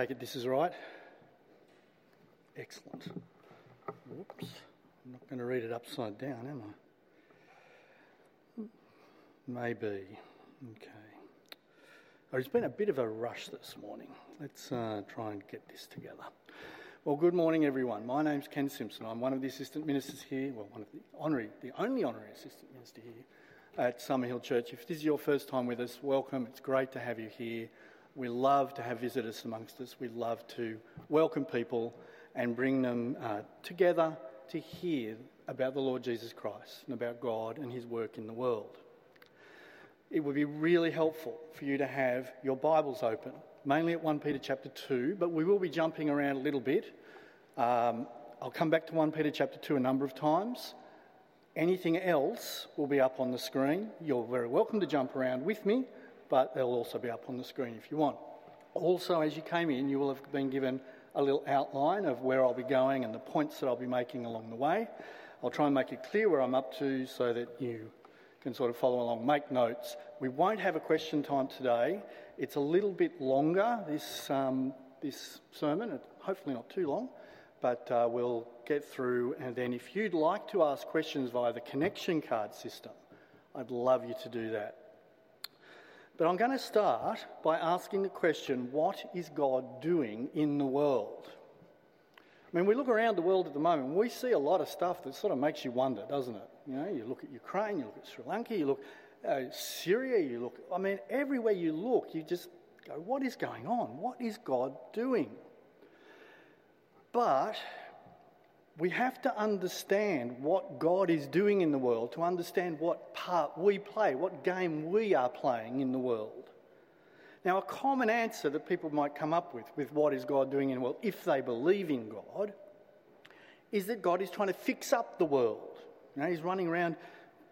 Take it this is right. Excellent. Whoops. I'm not going to read it upside down, am I? Maybe. Okay. Oh, it's been a bit of a rush this morning. Let's uh, try and get this together. Well, good morning, everyone. My name's Ken Simpson. I'm one of the assistant ministers here. Well, one of the honorary, the only honorary assistant minister here at Summerhill Church. If this is your first time with us, welcome. It's great to have you here. We love to have visitors amongst us. We love to welcome people and bring them uh, together to hear about the Lord Jesus Christ and about God and his work in the world. It would be really helpful for you to have your Bibles open, mainly at 1 Peter chapter 2, but we will be jumping around a little bit. Um, I'll come back to 1 Peter chapter 2 a number of times. Anything else will be up on the screen. You're very welcome to jump around with me, but they'll also be up on the screen if you want. Also, as you came in, you will have been given a little outline of where I'll be going and the points that I'll be making along the way. I'll try and make it clear where I'm up to so that you can sort of follow along, make notes. We won't have a question time today. It's a little bit longer, this, um, this sermon, hopefully not too long, but uh, we'll get through. And then if you'd like to ask questions via the connection card system, I'd love you to do that. But I'm going to start by asking the question what is God doing in the world? I mean, we look around the world at the moment, we see a lot of stuff that sort of makes you wonder, doesn't it? You know, you look at Ukraine, you look at Sri Lanka, you look at uh, Syria, you look, I mean, everywhere you look, you just go, what is going on? What is God doing? But we have to understand what God is doing in the world to understand what part we play, what game we are playing in the world. Now, a common answer that people might come up with, with what is God doing in the world, if they believe in God, is that God is trying to fix up the world. You know, he's running around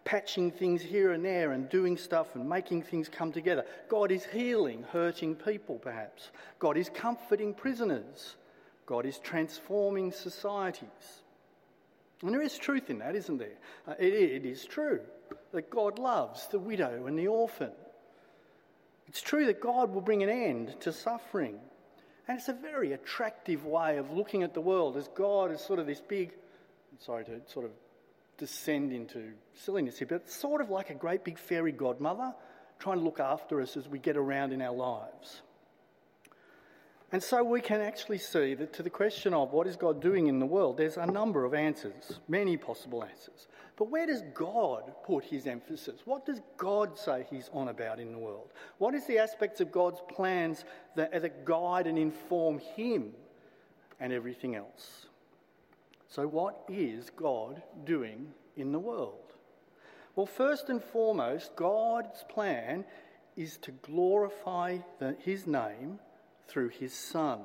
patching things here and there and doing stuff and making things come together. God is healing hurting people, perhaps. God is comforting prisoners. God is transforming societies. And there is truth in that, isn't there? Uh, it, it is true that God loves the widow and the orphan. It's true that God will bring an end to suffering. And it's a very attractive way of looking at the world as God is sort of this big, sorry to sort of descend into silliness here, but sort of like a great big fairy godmother trying to look after us as we get around in our lives. And so we can actually see that to the question of what is God doing in the world, there's a number of answers, many possible answers. But where does God put his emphasis? What does God say he's on about in the world? What is the aspects of God's plans that, that guide and inform him and everything else? So, what is God doing in the world? Well, first and foremost, God's plan is to glorify the, his name through his Son.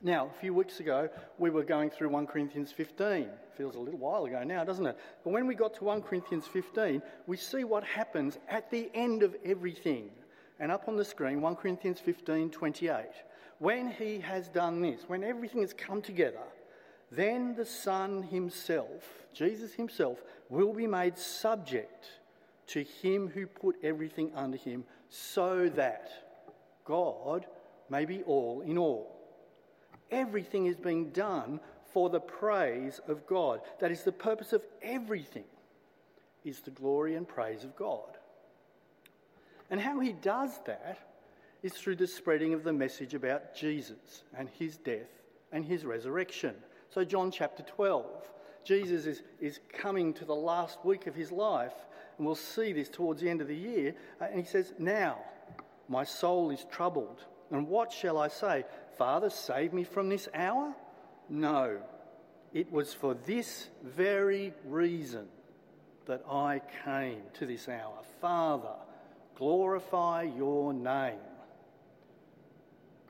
Now, a few weeks ago, we were going through 1 Corinthians 15. Feels a little while ago now, doesn't it? But when we got to 1 Corinthians 15, we see what happens at the end of everything. And up on the screen, 1 Corinthians 15 28. When he has done this, when everything has come together, then the Son himself, Jesus himself, will be made subject to him who put everything under him, so that God may be all in all. Everything is being done for the praise of God. That is the purpose of everything, is the glory and praise of God. And how he does that is through the spreading of the message about Jesus and his death and his resurrection. So, John chapter 12, Jesus is, is coming to the last week of his life, and we'll see this towards the end of the year. Uh, and he says, Now my soul is troubled. And what shall I say? Father, save me from this hour? No. It was for this very reason that I came to this hour. Father, glorify your name.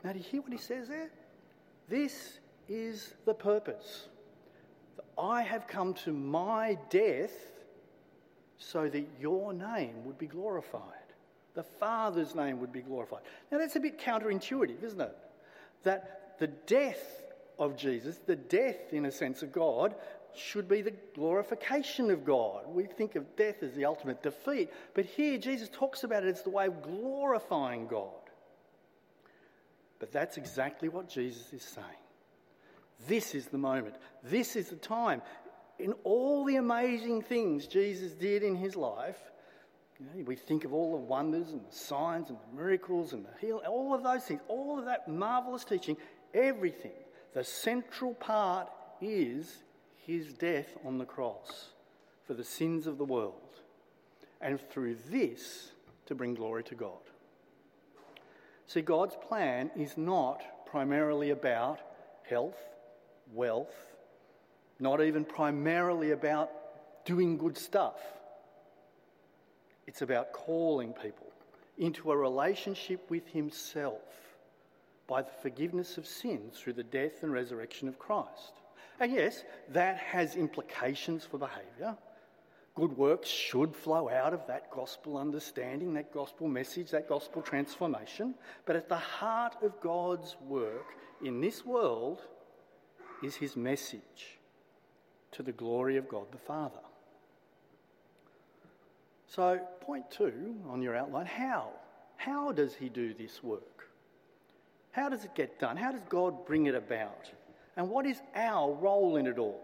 Now, do you hear what he says there? This is the purpose. I have come to my death so that your name would be glorified the Father's name would be glorified. Now, that's a bit counterintuitive, isn't it? That the death of Jesus, the death, in a sense, of God, should be the glorification of God. We think of death as the ultimate defeat, but here Jesus talks about it as the way of glorifying God. But that's exactly what Jesus is saying. This is the moment. This is the time. In all the amazing things Jesus did in his life, you know, we think of all the wonders and the signs and the miracles and the heal, all of those things, all of that marvelous teaching, everything. The central part is his death on the cross for the sins of the world. And through this, to bring glory to God. See, God's plan is not primarily about health, wealth, not even primarily about doing good stuff. It's about calling people into a relationship with Himself by the forgiveness of sins through the death and resurrection of Christ. And yes, that has implications for behaviour. Good works should flow out of that gospel understanding, that gospel message, that gospel transformation. But at the heart of God's work in this world is his message to the glory of God the Father. So, point two on your outline how? How does he do this work? How does it get done? How does God bring it about? And what is our role in it all?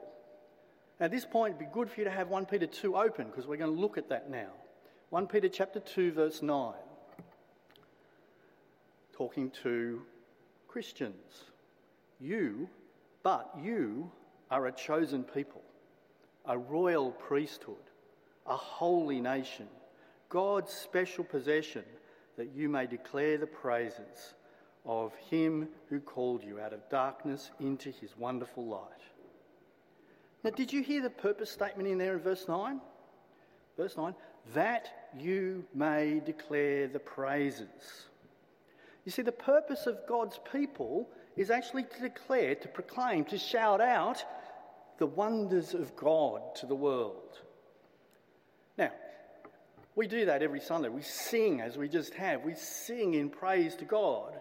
At this point, it'd be good for you to have 1 Peter 2 open because we're going to look at that now. 1 Peter chapter 2 verse 9. Talking to Christians. You, but you are a chosen people, a royal priesthood, a holy nation, God's special possession, that you may declare the praises of him who called you out of darkness into his wonderful light. Now, did you hear the purpose statement in there in verse 9? Verse 9, that you may declare the praises. You see, the purpose of God's people is actually to declare, to proclaim, to shout out the wonders of God to the world. We do that every Sunday. We sing as we just have. We sing in praise to God.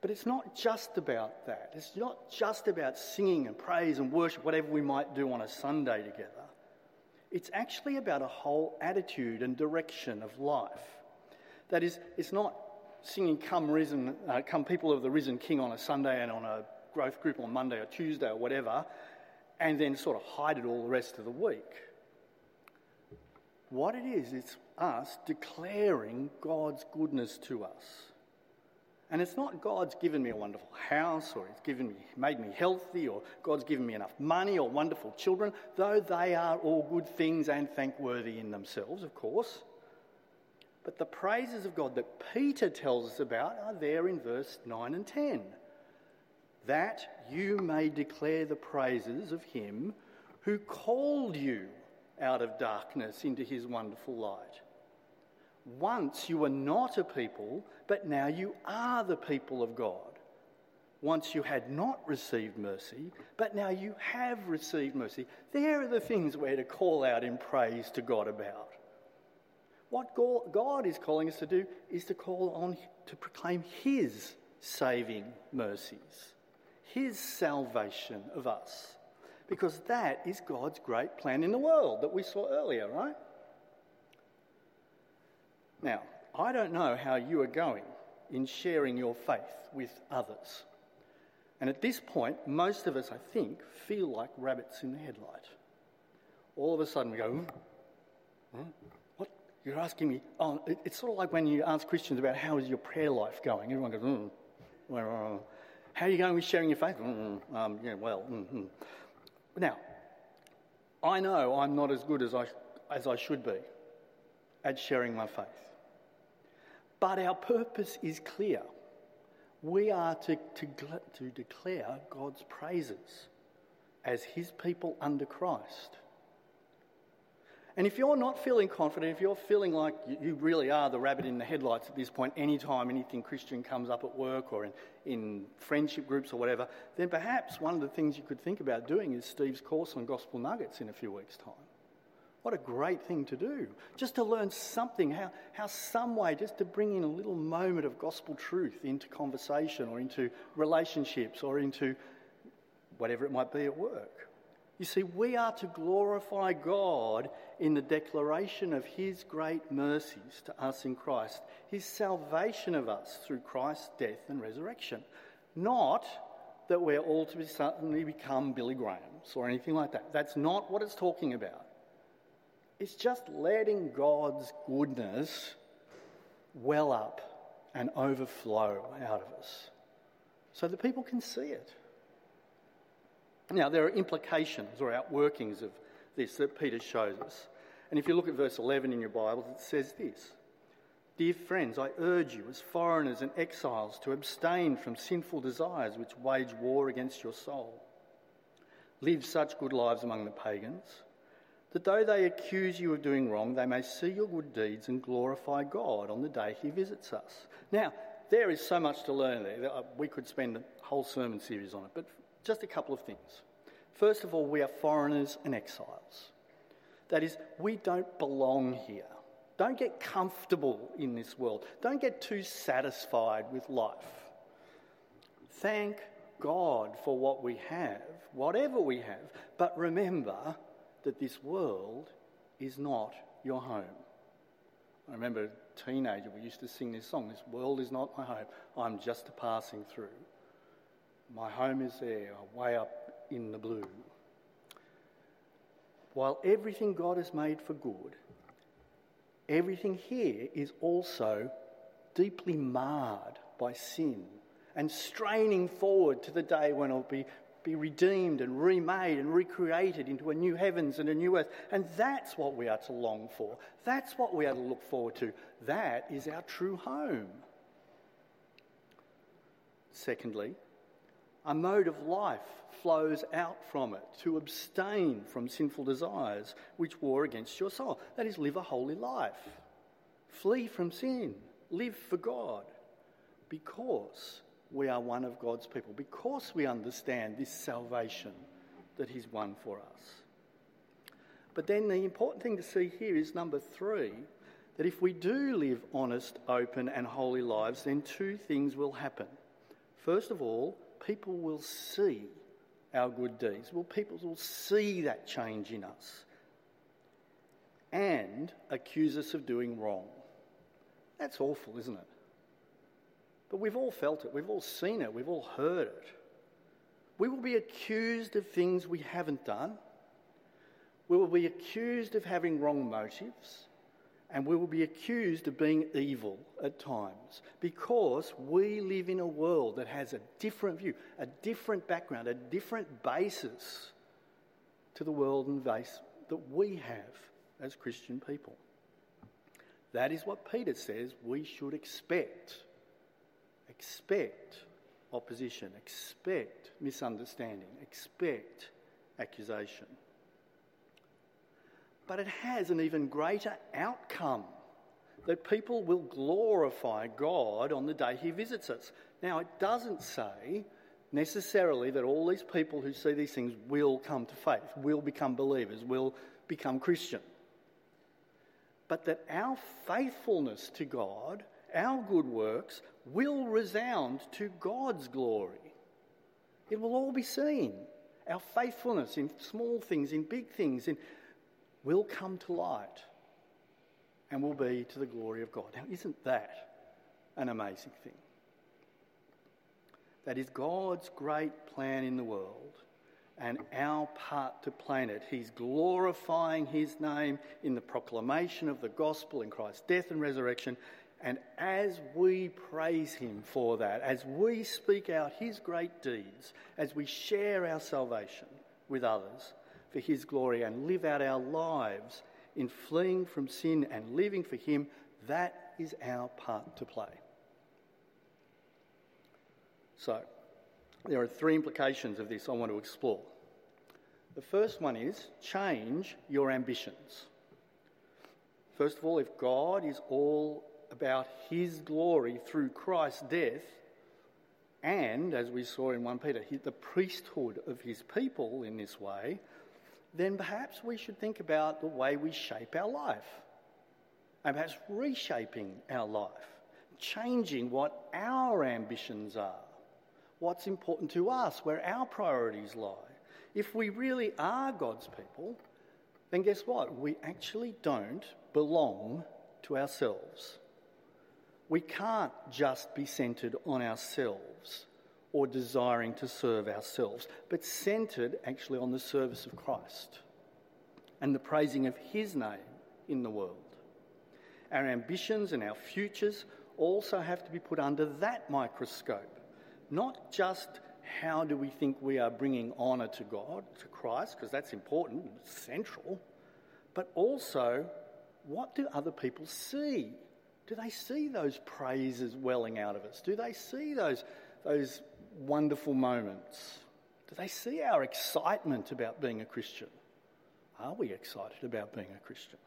But it's not just about that. It's not just about singing and praise and worship, whatever we might do on a Sunday together. It's actually about a whole attitude and direction of life. That is, it's not singing "Come Risen," uh, "Come People of the Risen King" on a Sunday and on a growth group on Monday or Tuesday or whatever, and then sort of hide it all the rest of the week. What it is, it's us declaring God's goodness to us. And it's not God's given me a wonderful house or He's given me, made me healthy or God's given me enough money or wonderful children, though they are all good things and thankworthy in themselves, of course. But the praises of God that Peter tells us about are there in verse 9 and 10. That you may declare the praises of Him who called you out of darkness into His wonderful light. Once you were not a people, but now you are the people of God. Once you had not received mercy, but now you have received mercy. There are the things we're to call out in praise to God about. What God is calling us to do is to call on to proclaim His saving mercies, His salvation of us, because that is God's great plan in the world that we saw earlier, right? Now, I don't know how you are going in sharing your faith with others. And at this point, most of us, I think, feel like rabbits in the headlight. All of a sudden, we go, hmm? Hmm? What? You're asking me? Oh, it's sort of like when you ask Christians about how is your prayer life going. Everyone goes, hmm. How are you going with sharing your faith? Mm, um, yeah, well, mm-hmm. Now, I know I'm not as good as I, as I should be at sharing my faith. But our purpose is clear. We are to, to, to declare God's praises as His people under Christ. And if you're not feeling confident, if you're feeling like you really are the rabbit in the headlights at this point, anytime anything Christian comes up at work or in, in friendship groups or whatever, then perhaps one of the things you could think about doing is Steve's course on Gospel Nuggets in a few weeks' time. What a great thing to do. Just to learn something, how, how some way, just to bring in a little moment of gospel truth into conversation or into relationships or into whatever it might be at work. You see, we are to glorify God in the declaration of His great mercies to us in Christ, His salvation of us through Christ's death and resurrection. Not that we're all to be suddenly become Billy Grahams or anything like that. That's not what it's talking about. It's just letting God's goodness well up and overflow out of us so that people can see it. Now, there are implications or outworkings of this that Peter shows us. And if you look at verse 11 in your Bibles, it says this Dear friends, I urge you, as foreigners and exiles, to abstain from sinful desires which wage war against your soul. Live such good lives among the pagans, that though they accuse you of doing wrong, they may see your good deeds and glorify God on the day he visits us. Now, there is so much to learn there. Uh, we could spend a whole sermon series on it, but just a couple of things. First of all, we are foreigners and exiles. That is, we don't belong here. Don't get comfortable in this world. Don't get too satisfied with life. Thank God for what we have, whatever we have, but remember that this world is not your home. I remember a teenager, we used to sing this song This world is not my home, I'm just a passing through. My home is there, way up in the blue. While everything God has made for good, everything here is also deeply marred by sin and straining forward to the day when it'll be, be redeemed and remade and recreated into a new heavens and a new earth. And that's what we are to long for. That's what we are to look forward to. That is our true home. Secondly, a mode of life flows out from it to abstain from sinful desires which war against your soul. That is, live a holy life. Flee from sin. Live for God. Because we are one of God's people. Because we understand this salvation that He's won for us. But then the important thing to see here is number three that if we do live honest, open, and holy lives, then two things will happen. First of all, people will see our good deeds. Well, people will see that change in us and accuse us of doing wrong. That's awful, isn't it? But we've all felt it, we've all seen it, we've all heard it. We will be accused of things we haven't done. We will be accused of having wrong motives and we will be accused of being evil at times because we live in a world that has a different view, a different background, a different basis to the world and base that we have as Christian people. That is what Peter says we should expect. Expect opposition, expect misunderstanding, expect accusation but it has an even greater outcome that people will glorify God on the day He visits us. Now, it doesn't say necessarily that all these people who see these things will come to faith, will become believers, will become Christian. But that our faithfulness to God, our good works, will resound to God's glory. It will all be seen. Our faithfulness in small things, in big things, in will come to light and will be to the glory of God. Now, isn't that an amazing thing? That is God's great plan in the world and our part to plan it. He's glorifying His name in the proclamation of the gospel in Christ's death and resurrection. And as we praise Him for that, as we speak out His great deeds, as we share our salvation with others, for His glory and live out our lives in fleeing from sin and living for Him, that is our part to play. So, there are three implications of this I want to explore. The first one is change your ambitions. First of all, if God is all about His glory through Christ's death, and as we saw in 1 Peter, the priesthood of His people in this way, then perhaps we should think about the way we shape our life. And perhaps reshaping our life, changing what our ambitions are, what's important to us, where our priorities lie. if we really are God's people, then guess what? We actually don't belong to ourselves. We can't just be centred on ourselves or desiring to serve ourselves, but centred actually on the service of Christ and the praising of His name in the world. Our ambitions and our futures also have to be put under that microscope, not just how do we think we are bringing honour to God, to Christ, because that's important, central, but also what do other people see? Do they see those praises welling out of us? Do they see those, those wonderful moments? Do they see our excitement about being a Christian? Are we excited about being a Christian?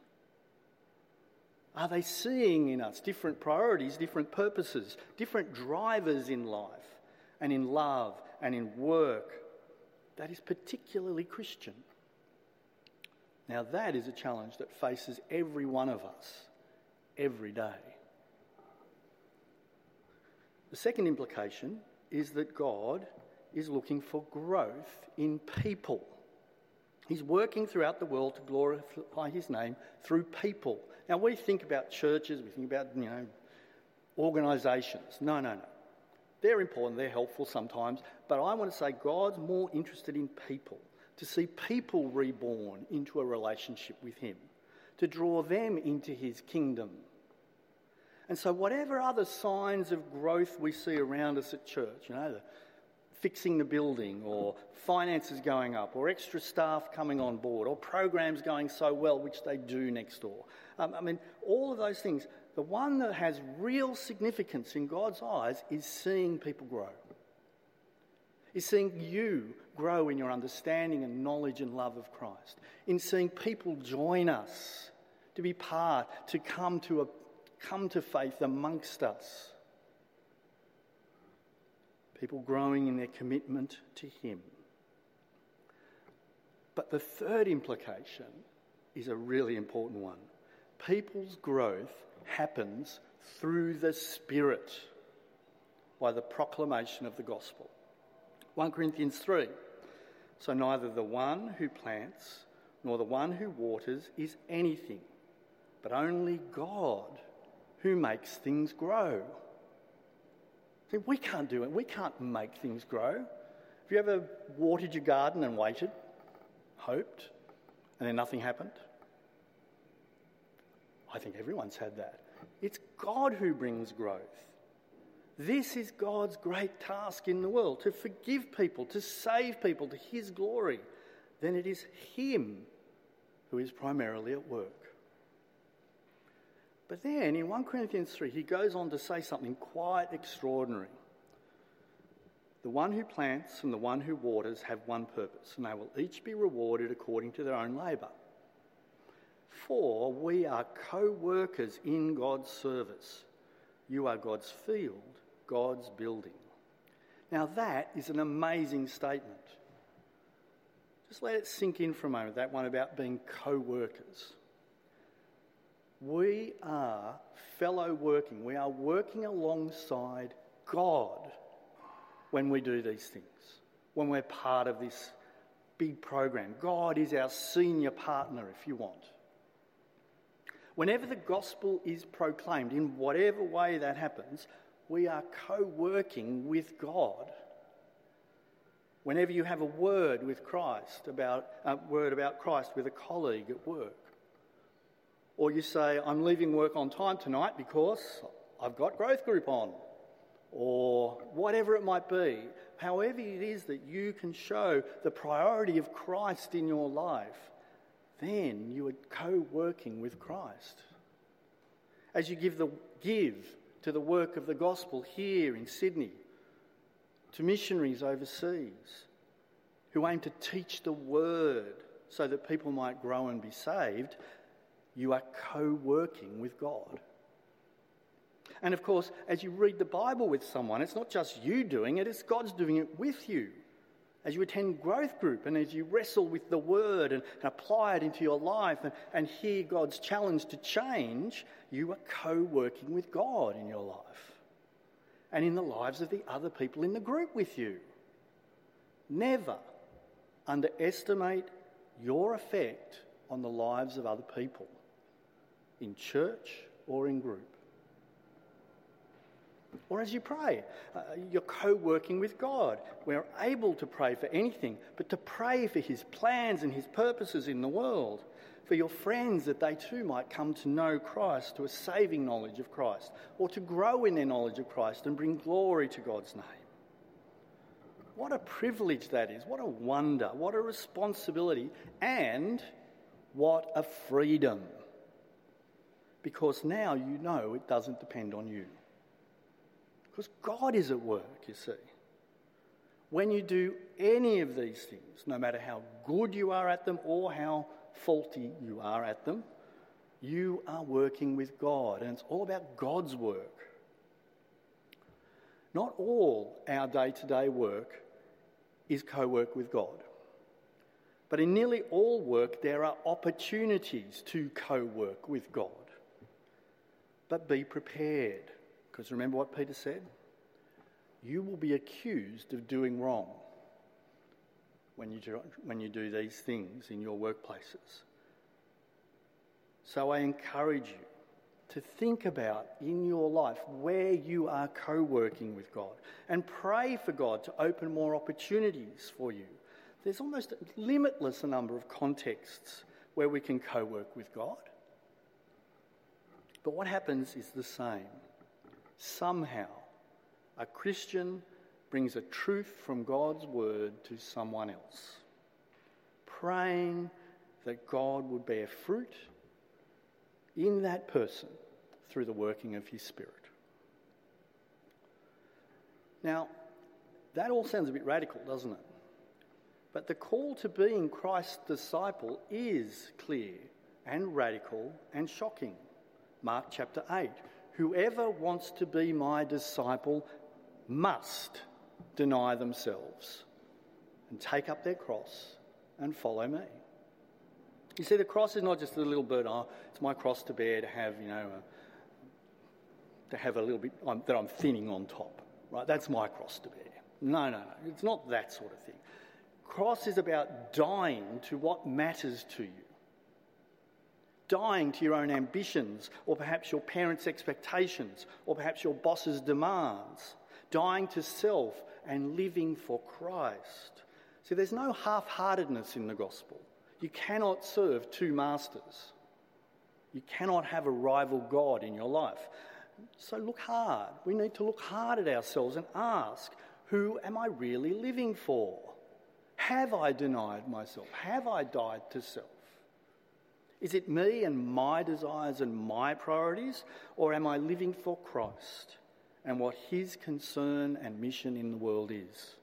Are they seeing in us different priorities, different purposes, different drivers in life and in love and in work that is particularly Christian? Now, that is a challenge that faces every one of us every day. The second implication is that God is looking for growth in people. He's working throughout the world to glorify his name through people. Now, we think about churches, we think about, you know, organisations. No, no, no. They're important, they're helpful sometimes, but I want to say God's more interested in people, to see people reborn into a relationship with Him, to draw them into His kingdom. And so, whatever other signs of growth we see around us at church, you know, the fixing the building, or finances going up, or extra staff coming on board, or programs going so well, which they do next door. Um, I mean, all of those things. The one that has real significance in God's eyes is seeing people grow, is seeing you grow in your understanding and knowledge and love of Christ, in seeing people join us to be part, to come to, a, come to faith amongst us people growing in their commitment to Him. But the third implication is a really important one. People's growth happens through the Spirit by the proclamation of the gospel. 1 Corinthians 3. So neither the one who plants nor the one who waters is anything, but only God who makes things grow. See, we can't do it. We can't make things grow. Have you ever watered your garden and waited, hoped, and then nothing happened? I think everyone's had that. It's God who brings growth. This is God's great task in the world to forgive people, to save people to His glory. Then it is Him who is primarily at work. But then in 1 Corinthians 3, he goes on to say something quite extraordinary. The one who plants and the one who waters have one purpose, and they will each be rewarded according to their own labour. For we are co workers in God's service. You are God's field, God's building. Now, that is an amazing statement. Just let it sink in for a moment, that one about being co workers. We are fellow working. We are working alongside God when we do these things, when we're part of this big program. God is our senior partner, if you want. Whenever the gospel is proclaimed, in whatever way that happens, we are co working with God. Whenever you have a word with Christ about a word about Christ with a colleague at work, or you say, I'm leaving work on time tonight because I've got growth group on, or whatever it might be. However, it is that you can show the priority of Christ in your life, then you are co working with Christ. As you give, the, give to the work of the gospel here in Sydney, to missionaries overseas who aim to teach the word so that people might grow and be saved, you are co working with God. And of course, as you read the Bible with someone, it's not just you doing it, it's God's doing it with you. As you attend growth group and as you wrestle with the word and, and apply it into your life and, and hear God's challenge to change, you are co working with God in your life and in the lives of the other people in the group with you. Never underestimate your effect on the lives of other people, in church or in group. Or as you pray, uh, you're co working with God. We're able to pray for anything, but to pray for His plans and His purposes in the world, for your friends that they too might come to know Christ, to a saving knowledge of Christ, or to grow in their knowledge of Christ and bring glory to God's name. What a privilege that is. What a wonder. What a responsibility. And what a freedom. Because now you know it doesn't depend on you. Because God is at work, you see. When you do any of these things, no matter how good you are at them or how faulty you are at them, you are working with God. And it's all about God's work. Not all our day to day work is co work with God. But in nearly all work, there are opportunities to co work with God. But be prepared, because remember what Peter said? You will be accused of doing wrong when you do, when you do these things in your workplaces. So I encourage you to think about in your life where you are co working with God and pray for God to open more opportunities for you. There's almost a limitless number of contexts where we can co work with God. But what happens is the same. Somehow, a Christian brings a truth from God's word to someone else, praying that God would bear fruit in that person through the working of His Spirit. Now, that all sounds a bit radical, doesn't it? But the call to being Christ's disciple is clear and radical and shocking. Mark chapter 8 Whoever wants to be my disciple must deny themselves and take up their cross and follow me. You see, the cross is not just a little bird, oh, it's my cross to bear to have, you know, a, to have a little bit um, that I'm thinning on top, right? That's my cross to bear. No, no, no. It's not that sort of thing. Cross is about dying to what matters to you. Dying to your own ambitions, or perhaps your parents' expectations, or perhaps your boss's demands. Dying to self and living for Christ. See, there's no half heartedness in the gospel. You cannot serve two masters. You cannot have a rival God in your life. So look hard. We need to look hard at ourselves and ask who am I really living for? Have I denied myself? Have I died to self? Is it me and my desires and my priorities, or am I living for Christ and what his concern and mission in the world is?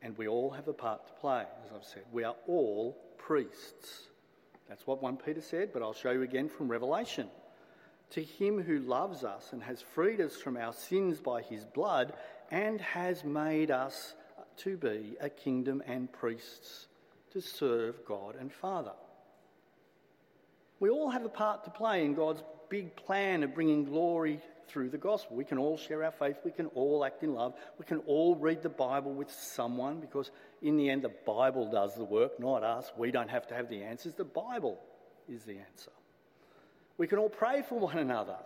And we all have a part to play, as I've said. We are all priests. That's what 1 Peter said, but I'll show you again from Revelation. To him who loves us and has freed us from our sins by his blood and has made us to be a kingdom and priests to serve God and Father. We all have a part to play in God's big plan of bringing glory through the gospel. We can all share our faith, we can all act in love, we can all read the Bible with someone because, in the end, the Bible does the work, not us. We don't have to have the answers, the Bible is the answer. We can all pray for one another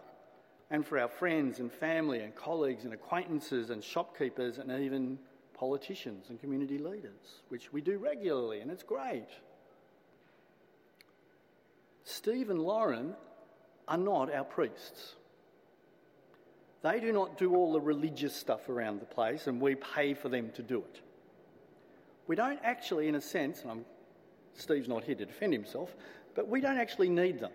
and for our friends and family and colleagues and acquaintances and shopkeepers and even politicians and community leaders, which we do regularly, and it's great. Steve and Lauren are not our priests. They do not do all the religious stuff around the place, and we pay for them to do it. We don't actually, in a sense, and I'm, Steve's not here to defend himself, but we don't actually need them.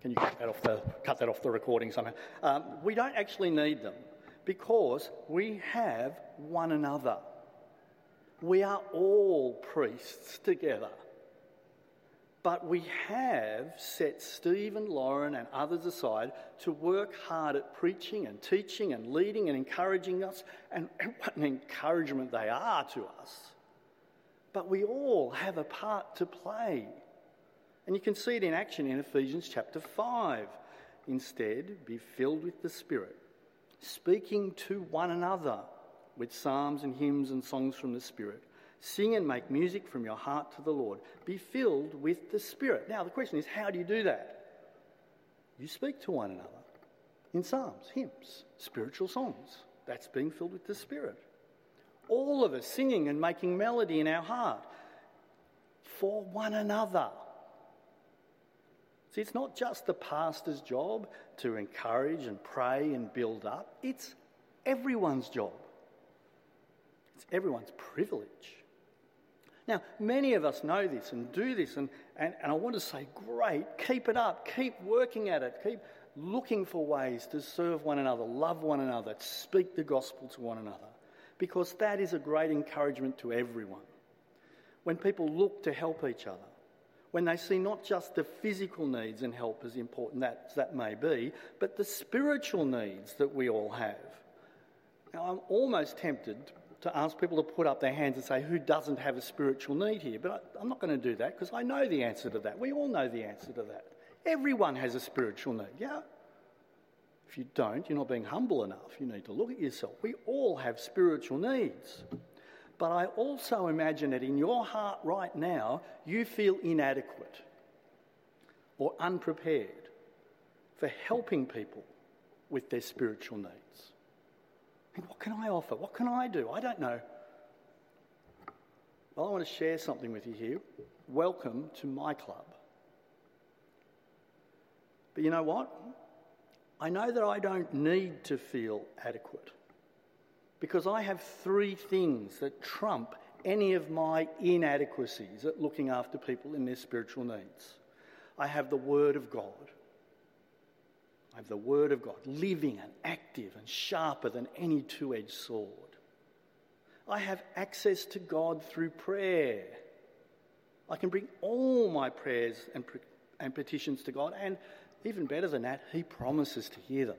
Can you cut that off the, cut that off the recording somehow? Um, we don't actually need them because we have one another. We are all priests together. But we have set Steve and Lauren and others aside to work hard at preaching and teaching and leading and encouraging us, and what an encouragement they are to us. But we all have a part to play. And you can see it in action in Ephesians chapter 5. Instead, be filled with the Spirit, speaking to one another with psalms and hymns and songs from the Spirit. Sing and make music from your heart to the Lord. Be filled with the Spirit. Now, the question is, how do you do that? You speak to one another in psalms, hymns, spiritual songs. That's being filled with the Spirit. All of us singing and making melody in our heart for one another. See, it's not just the pastor's job to encourage and pray and build up, it's everyone's job. It's everyone's privilege. Now, many of us know this and do this, and, and, and I want to say, great, keep it up, keep working at it, keep looking for ways to serve one another, love one another, speak the gospel to one another, because that is a great encouragement to everyone. When people look to help each other, when they see not just the physical needs and help as important that, that may be, but the spiritual needs that we all have. Now, I'm almost tempted to ask people to put up their hands and say, who doesn't have a spiritual need here? But I, am not going to do that because I know the answer to that. We all know the answer to that. Everyone has a spiritual need, yeah? If you don't, you're not being humble enough. You need to look at yourself. We all have spiritual needs. But I also imagine that in your heart right now, you feel inadequate or unprepared for helping people with their spiritual needs. What can I offer? What can I do? I don't know. Well, I want to share something with you here. Welcome to my club. But you know what? I know that I don't need to feel adequate because I have three things that trump any of my inadequacies at looking after people in their spiritual needs. I have the Word of God. I have the Word of God, living and active and sharper than any two edged sword. I have access to God through prayer. I can bring all my prayers and, and petitions to God, and even better than that, He promises to hear them.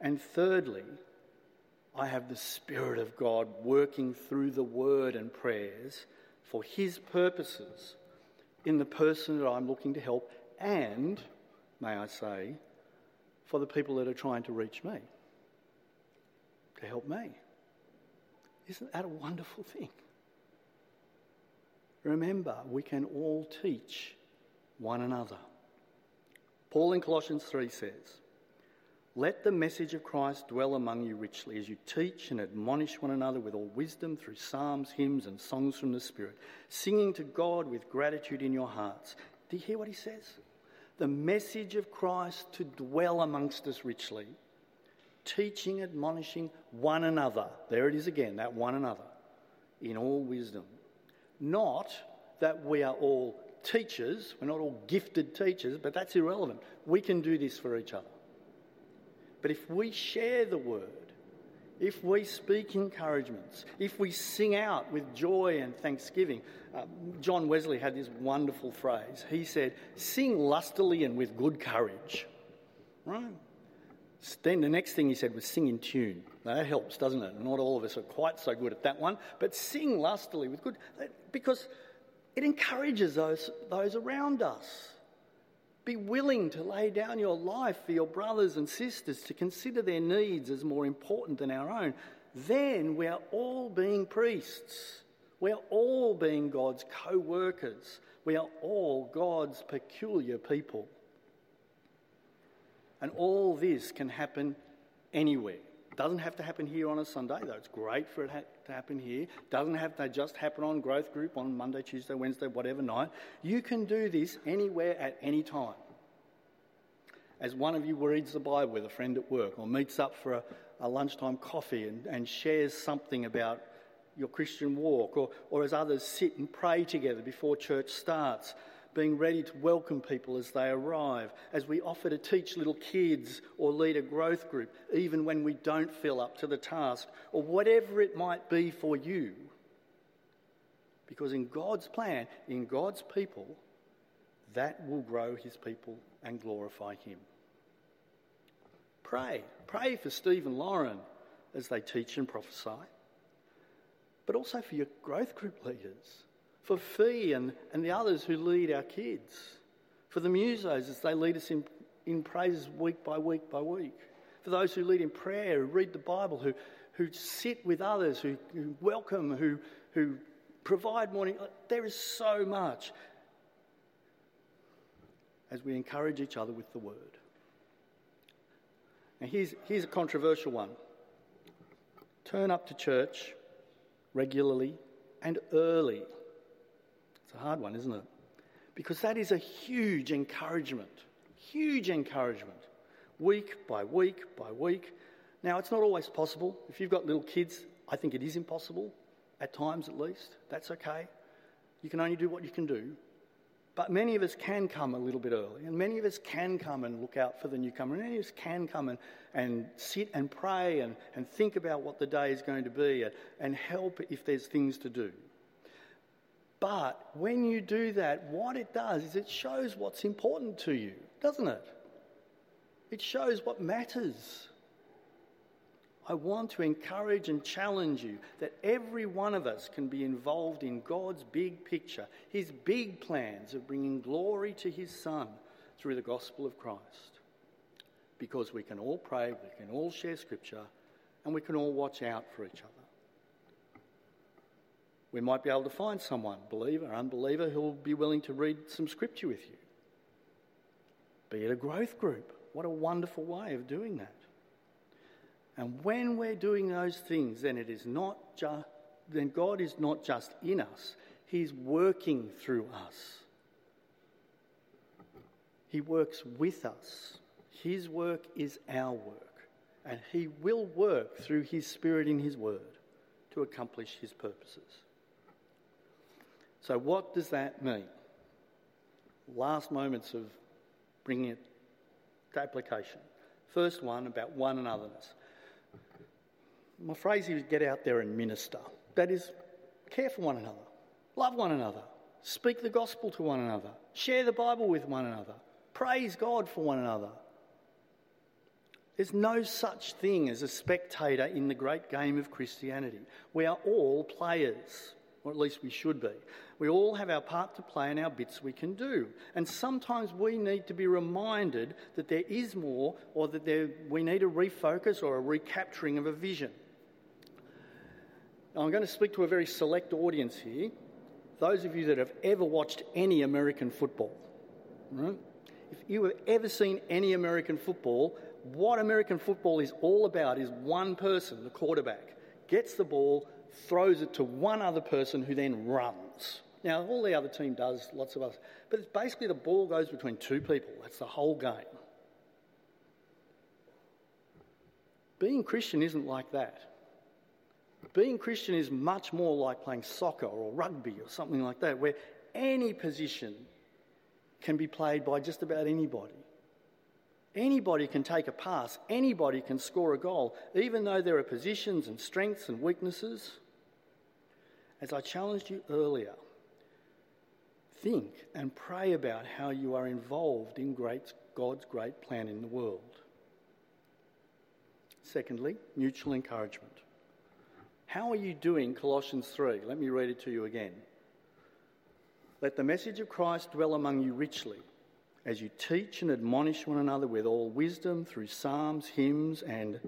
And thirdly, I have the Spirit of God working through the word and prayers for His purposes in the person that I'm looking to help, and, may I say, for the people that are trying to reach me, to help me. Isn't that a wonderful thing? Remember, we can all teach one another. Paul in Colossians 3 says, let the message of Christ dwell among you richly as you teach and admonish one another with all wisdom through psalms, hymns, and songs from the Spirit, singing to God with gratitude in your hearts. Do you hear what he says? The message of Christ to dwell amongst us richly, teaching, admonishing one another. There it is again, that one another, in all wisdom. Not that we are all teachers, we're not all gifted teachers, but that's irrelevant. We can do this for each other. But if we share the word, if we speak encouragements, if we sing out with joy and thanksgiving, uh, John Wesley had this wonderful phrase. He said, Sing lustily and with good courage. Right? Then the next thing he said was sing in tune. That helps, doesn't it? Not all of us are quite so good at that one, but sing lustily with good, because it encourages those, those around us. Be willing to lay down your life for your brothers and sisters, to consider their needs as more important than our own. Then we are all being priests. We are all being God's co workers. We are all God's peculiar people. And all this can happen anywhere. Doesn't have to happen here on a Sunday, though it's great for it to happen here. Doesn't have to just happen on growth group on Monday, Tuesday, Wednesday, whatever night. You can do this anywhere at any time. As one of you reads the Bible with a friend at work or meets up for a, a lunchtime coffee and, and shares something about your Christian walk, or, or as others sit and pray together before church starts being ready to welcome people as they arrive, as we offer to teach little kids or lead a growth group, even when we don't feel up to the task, or whatever it might be for you. Because in God's plan, in God's people, that will grow his people and glorify him. Pray. Pray for Steve and Lauren as they teach and prophesy, but also for your growth group leaders for Fee and, and the others who lead our kids, for the musos as they lead us in, in praises week by week by week, for those who lead in prayer, who read the Bible, who, who sit with others, who, who welcome, who, who provide morning. There is so much as we encourage each other with the word. Now, here's, here's a controversial one turn up to church regularly and early. It's a hard one, isn't it? Because that is a huge encouragement. Huge encouragement. Week by week by week. Now, it's not always possible. If you've got little kids, I think it is impossible, at times at least. That's okay. You can only do what you can do. But many of us can come a little bit early, and many of us can come and look out for the newcomer, and many of us can come and, and sit and pray and, and think about what the day is going to be and, and help if there's things to do. But when you do that, what it does is it shows what's important to you, doesn't it? It shows what matters. I want to encourage and challenge you that every one of us can be involved in God's big picture, His big plans of bringing glory to His Son through the gospel of Christ. Because we can all pray, we can all share Scripture, and we can all watch out for each other. We might be able to find someone, believer or unbeliever, who will be willing to read some Scripture with you. Be it a growth group. What a wonderful way of doing that. And when we're doing those things, then it is not just then God is not just in us, He's working through us. He works with us. His work is our work, and He will work through His Spirit in His Word to accomplish His purposes. So, what does that mean? Last moments of bringing it to application. First one about one another's. My phrase is get out there and minister. That is, care for one another, love one another, speak the gospel to one another, share the Bible with one another, praise God for one another. There's no such thing as a spectator in the great game of Christianity. We are all players, or at least we should be. We all have our part to play and our bits we can do. And sometimes we need to be reminded that there is more, or that there, we need a refocus or a recapturing of a vision. Now, I'm going to speak to a very select audience here. Those of you that have ever watched any American football, right? If you have ever seen any American football, what American football is all about is one person, the quarterback, gets the ball, throws it to one other person who then runs. Now, all the other team does, lots of us, but it's basically the ball goes between two people. That's the whole game. Being Christian isn't like that. Being Christian is much more like playing soccer or rugby or something like that, where any position can be played by just about anybody. Anybody can take a pass, anybody can score a goal, even though there are positions and strengths and weaknesses. As I challenged you earlier, think and pray about how you are involved in great, God's great plan in the world. Secondly, mutual encouragement. How are you doing Colossians 3? Let me read it to you again. Let the message of Christ dwell among you richly as you teach and admonish one another with all wisdom through psalms, hymns, and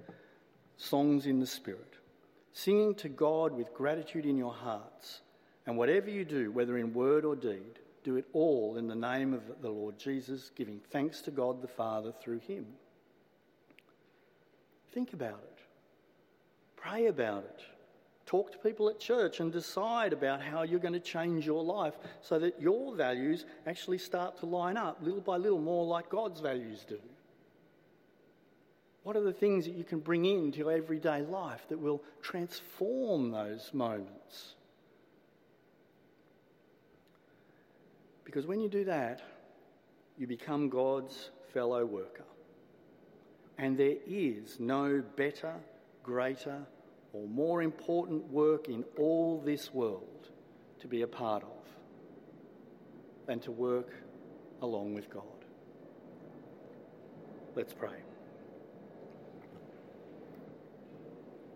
songs in the Spirit, singing to God with gratitude in your hearts. And whatever you do, whether in word or deed, do it all in the name of the Lord Jesus, giving thanks to God the Father through him. Think about it. Pray about it. Talk to people at church and decide about how you're going to change your life so that your values actually start to line up little by little more like God's values do. What are the things that you can bring into your everyday life that will transform those moments? Because when you do that, you become God's fellow worker. And there is no better, greater, or more important work in all this world to be a part of than to work along with God. Let's pray.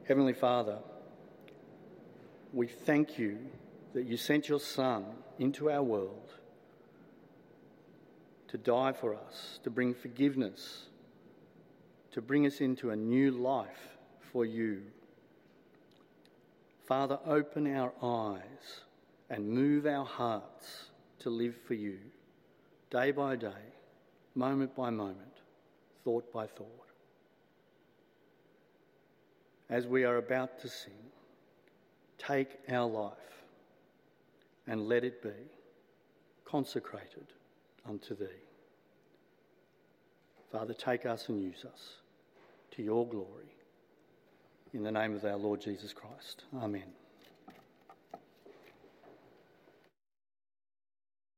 Heavenly Father, we thank you that you sent your Son into our world to die for us, to bring forgiveness, to bring us into a new life for you. Father, open our eyes and move our hearts to live for you day by day, moment by moment, thought by thought. As we are about to sing, take our life and let it be consecrated unto thee. Father, take us and use us to your glory. In the name of our Lord Jesus Christ. Amen.